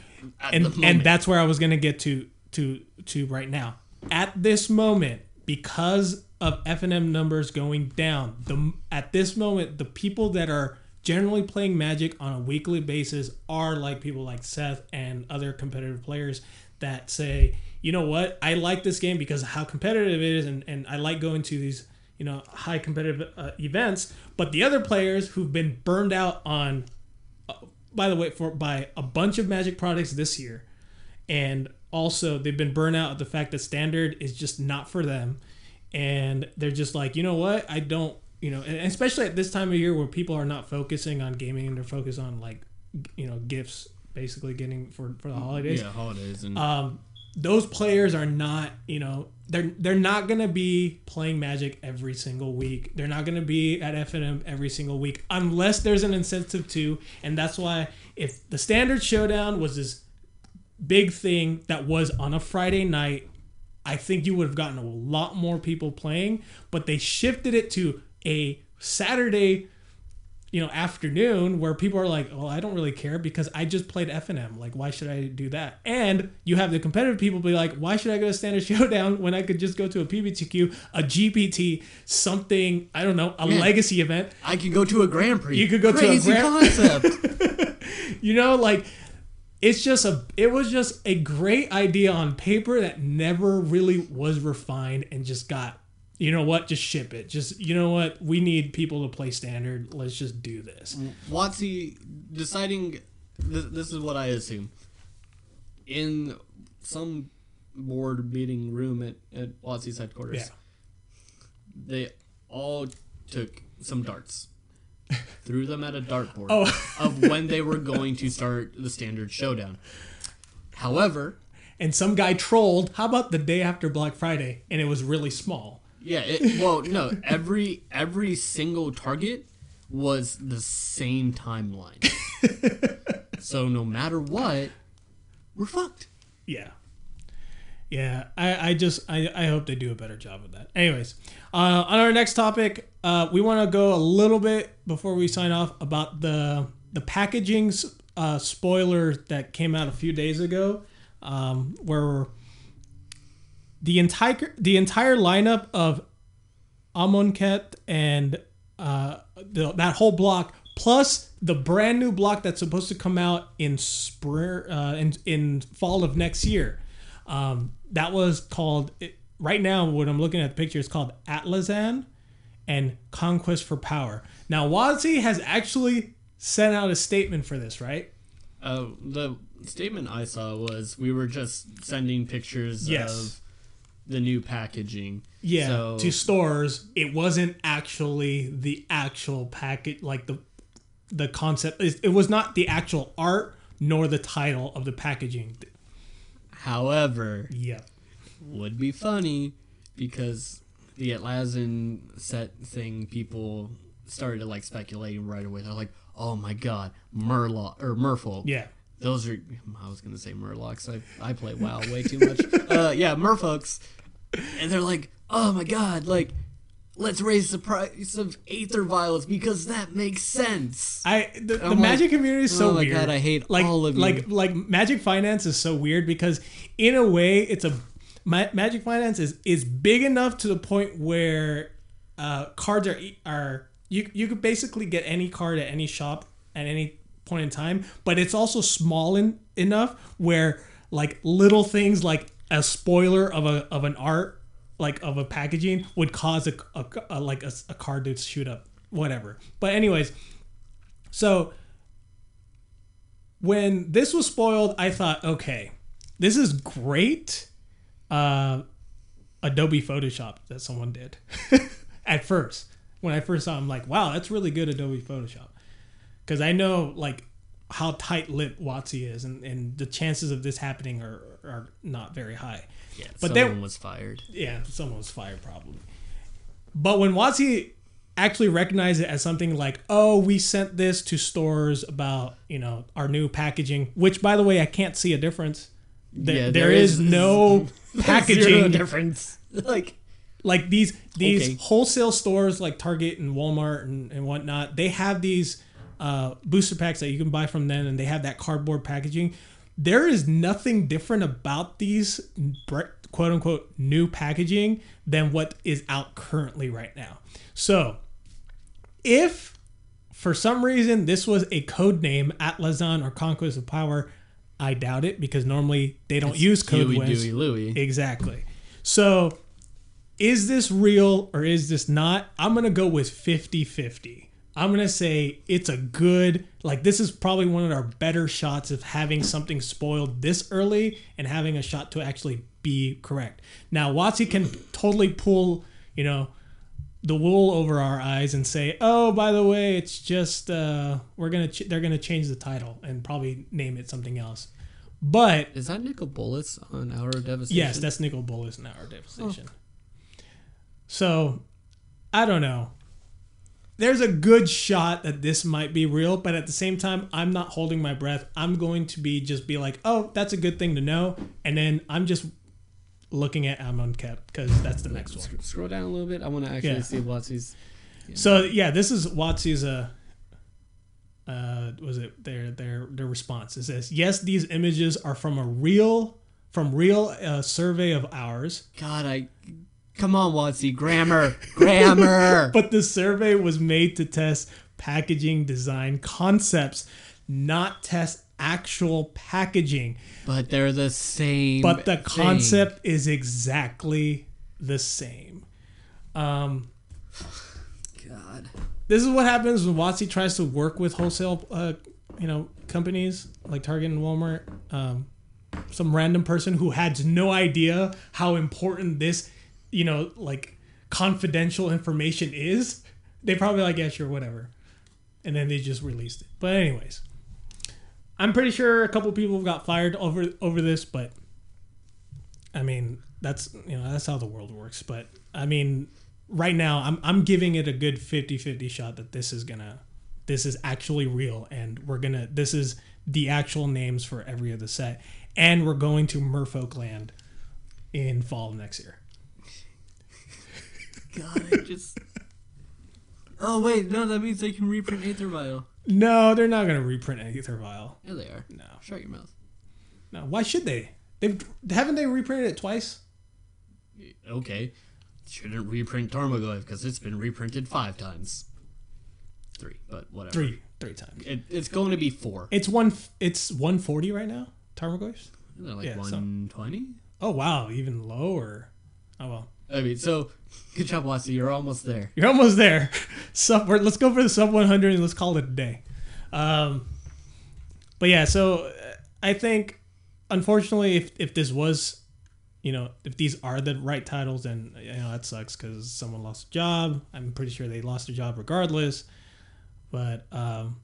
and and that's where I was going to get to to to right now. At this moment, because of F and M numbers going down, the at this moment the people that are generally playing Magic on a weekly basis are like people like Seth and other competitive players that say, you know what, I like this game because how competitive it is, and, and I like going to these you know high competitive uh, events. But the other players who've been burned out on, uh, by the way, for by a bunch of Magic products this year, and also they've been burnt out at the fact that standard is just not for them. And they're just like you know what? I don't you know and especially at this time of year where people are not focusing on gaming and they're focused on like you know gifts basically getting for for the holidays. yeah, holidays and um those players are not you know they're they're not going to be playing magic every single week. They're not going to be at f&m every single week unless there's an incentive to. And that's why if the standard showdown was this big thing that was on a friday night i think you would have gotten a lot more people playing but they shifted it to a saturday you know afternoon where people are like well i don't really care because i just played f&m like why should i do that and you have the competitive people be like why should i go to standard showdown when i could just go to a pptq a gpt something i don't know a Yeah. legacy event I could go to a Grand Prix. You could go to a Crazy Grand- concept. you know like it's just a it was just a great idea on paper that never really was refined and just got you know what just ship it. Just you know what we need people to play standard. Let's just do this. Mm, WotC deciding this, this is what I assume. In some board meeting room at, at WotC's headquarters. yeah. They all took some darts, threw them at a dartboard Oh. of when they were going to start the standard showdown. However, and some guy trolled how about the day after black friday and it was really small yeah, it, well, no, every every single target was the same timeline. so no matter what, we're fucked. yeah Yeah, I, I just I, I hope they do a better job of that. Anyways, uh, on our next topic, uh, we want to go a little bit before we sign off about the the packaging uh, spoiler that came out a few days ago, um, where the entire the entire lineup of Amonkhet and uh, the, that whole block plus the brand new block that's supposed to come out in spring uh, in in fall of next year. Um, that was called it, right now. When I'm looking at the picture, it's called Atlazan and Conquest for Power. Now WotC has actually sent out a statement for this, right? Uh, the statement I saw was we were just sending pictures Yes. of the new packaging. Yeah, So- to stores. It wasn't actually the actual packet, like the the concept. It was not the actual art nor the title of the packaging. However, Yeah. would be funny because the Atlassian set thing, people started to like speculating right away. They're like, "Oh my god, Murloc or Merfolk." Yeah. Those are. I was gonna say Murlocs. I I play WoW way too much. uh, yeah, Merfolks, and they're like, "Oh my god, like." Let's raise the price of Aether Vials because that makes sense. I the, the like, magic community is so "Oh my weird. God, I hate like, all of you." Like like magic finance is so weird because in a way it's a ma- magic finance is is big enough to the point where uh, cards are are you you could basically get any card at any shop at any point in time, but it's also small in, enough where like little things like a spoiler of a of an art like of a packaging would cause a, a, a like a, a card to shoot up whatever but anyways so when this was spoiled, I thought, okay, this is great. Uh, Adobe Photoshop that someone did at first. When I first saw, it, I'm like, wow, that's really good Adobe Photoshop, because I know like how tight-lipped WotC is, and, and the chances of this happening are are not very high. Yeah, But someone was fired. Yeah, someone was fired probably. But when WotC actually recognized it as something like, oh, we sent this to stores about, you know, our new packaging, which by the way, I can't see a difference. There, Yeah, there there is, is no packaging difference. Like like these these Okay. wholesale stores like Target and Walmart and, and whatnot, they have these uh, booster packs that you can buy from them, and they have that cardboard packaging. There is nothing different about these quote unquote new packaging than what is out currently right now. So, if for some reason this was a code name Atlazan or Conquest of Power, I doubt it because normally they don't use code Huey, words. Dewey, Louie. Exactly. So, is this real or is this not? I'm going to go with 50 50. I'm going to say it's a good, like, this is probably one of our better shots of having something spoiled this early and having a shot to actually be correct. Now, WotC can totally pull, you know, the wool over our eyes and say, "Oh, by the way, it's just uh, we're gonna ch- they're gonna change the title and probably name it something else." But Is that Nicol Bolas on Hour of Devastation? Yes, that's Nicol Bolas in our devastation. So, I don't know. There's a good shot that this might be real, but at the same time, I'm not holding my breath. I'm going to be just be like, "Oh, that's a good thing to know," and then I'm just looking at Amonkhet because that's the next one. Scroll down a little bit. I want to actually Yeah. see WotC's. So yeah, this is WotC's uh uh was it their their their response. It says, "Yes, these images are from a real from real uh, survey of ours." God, I. Come on, WotC. Grammar. Grammar. But the survey was made to test packaging design concepts, not test actual packaging. but they're the same. But the thing. concept is exactly the same. Um, God. this is what happens when WotC tries to work with wholesale, uh, you know, companies like Target and Walmart. Um, some random person who had no idea how important this, you know, like confidential information is. They probably like, yeah, sure, whatever, and then they just released it. But anyways, I'm pretty sure a couple people got fired over over this, but I mean, that's you know that's how the world works. But I mean, right now I'm I'm giving it a good 50-50 shot that this is gonna this is actually real and we're gonna this is the actual names for every other set and we're going to Merfolk land in fall next year. God, I just. Oh wait, no, that means they can reprint Aether Vial. No, they're not going to reprint Aether Vial. Yeah, they are. No, Shut your mouth. no. Why should they? They've haven't they reprinted it twice? Okay, shouldn't reprint Tarmogoyf because it's been reprinted five times. Three, but whatever. Three, three times. It, it's going to be four. It's one. It's one forty right now. Tarmogoyfs. Isn't it like yeah, so- one twenty? Oh wow, even lower. Oh well, I mean, so good job, Watson. You're almost there. you're almost there. Sub. Let's go for the sub one hundred and let's call it a day. Um, but yeah, so uh, I think unfortunately, if if this was, you know, if these are the right titles, then you know that sucks because someone lost a job. I'm pretty sure they lost a job regardless. But um,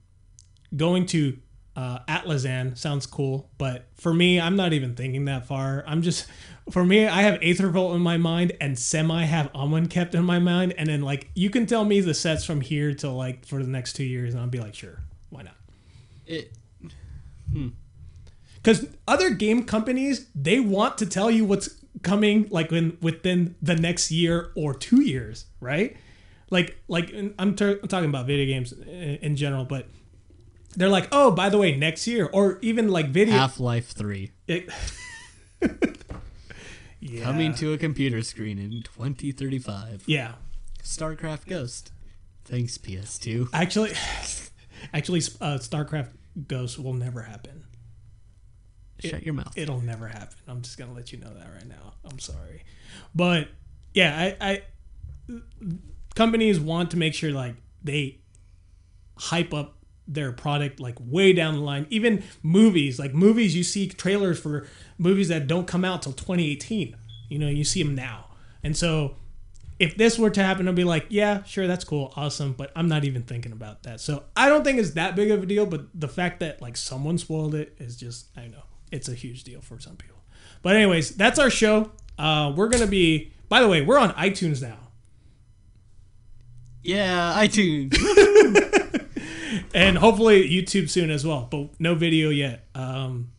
going to uh, Atlazan sounds cool, but for me, I'm not even thinking that far. I'm just, for me, I have Aether Revolt in my mind and Semi have Amonkhet in my mind, and then like you can tell me the sets from here to like for the next two years, and I'll be like, sure, why not? It. Hmm. Because other game companies, they want to tell you what's coming like in within the next year or two years, right? Like, like I'm, ter- I'm talking about video games in, in general, but they're like, oh, by the way, next year, or even like video. Half Life 3. It, yeah. Coming to a computer screen in 2035. Yeah. StarCraft Ghost. Thanks, PS2. Actually, actually, uh, StarCraft Ghost will never happen. Shut your mouth. It'll never happen. I'm just gonna let you know that right now. I'm sorry, but yeah, I, I companies want to make sure like they hype up their product like way down the line. Even movies, like movies, you see trailers for movies that don't come out till 2018. You know, you see them now, and so if this were to happen, I'd be like, yeah, sure, that's cool, awesome, but I'm not even thinking about that. So I don't think it's that big of a deal, but the fact that like someone spoiled it is just, I know, it's a huge deal for some people. But anyways, that's our show. Uh, we're gonna be. By the way, we're on iTunes now, yeah, iTunes. and hopefully YouTube soon as well. But no video yet. Um,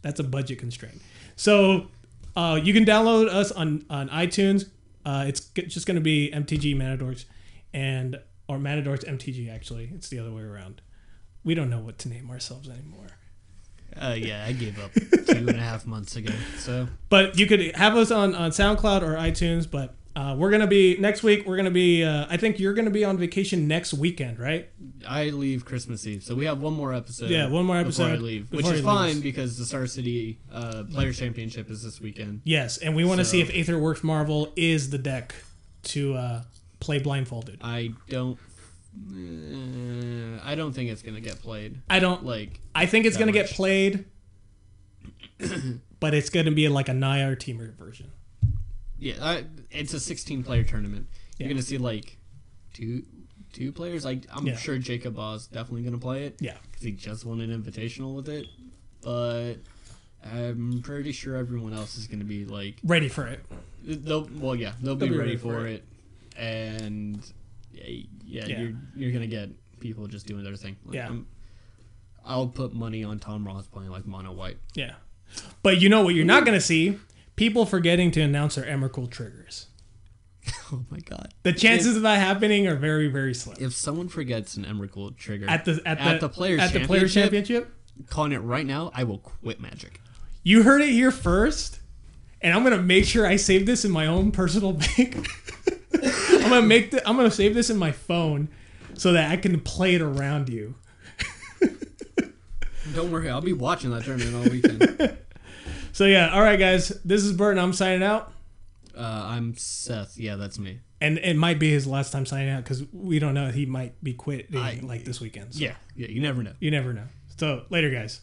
that's a budget constraint. So uh, you can download us on on iTunes. Uh, it's just going to be MTG Matadors and or Matadors MTG. Actually, it's the other way around. We don't know what to name ourselves anymore. uh, yeah, I gave up two and a half months ago. So But you could have us on, on SoundCloud or iTunes. But uh, we're gonna be next week. We're gonna be. Uh, I think you're gonna be on vacation next weekend, right? I leave Christmas Eve. So we have one more episode. Yeah, one more Before I episode leave, before which is fine leaves. because the Star City uh, Players Championship is this weekend. Yes, and we want to So- see if Aetherworks Marvel is the deck to uh, play blindfolded. I don't. Uh, I don't think it's gonna get played. I don't. Like I think it's gonna get played, but it's gonna be like a Nyar Temur version. Yeah, I, it's a 16 player tournament. You're gonna see like two two players. Like I'm Yeah. sure Jacob Oz definitely gonna play it Yeah, because he just won an invitational with it. But I'm pretty sure everyone else is gonna be like, ready for it. they'll well, yeah, they'll, be, ready, for it, and yeah, yeah, Yeah. you're you're gonna get people just doing their thing. Like, Yeah. I'm, I'll put money on Tom Ross playing like mono white. Yeah, but you know what? You're not gonna see people forgetting to announce their Emrakul triggers. Oh my god! The chances of that happening are very, very slim. If someone forgets an Emrakul trigger At the at the, At the Players' at the players Championship? championship, calling it right now, I will quit Magic. you heard it here first, and I'm gonna make sure I save this in my own personal bank. I'm gonna make the, I'm gonna save this in my phone so that I can play it around you. Don't worry, I'll be watching that tournament all weekend. So yeah, all right, guys. This is Burton. I'm signing out. uh, I'm Seth. Yeah, that's me. And it might be his last time signing out because we don't know. He might be quitting I- like this weekend. So Yeah, yeah. You never know. you never know. So later, guys.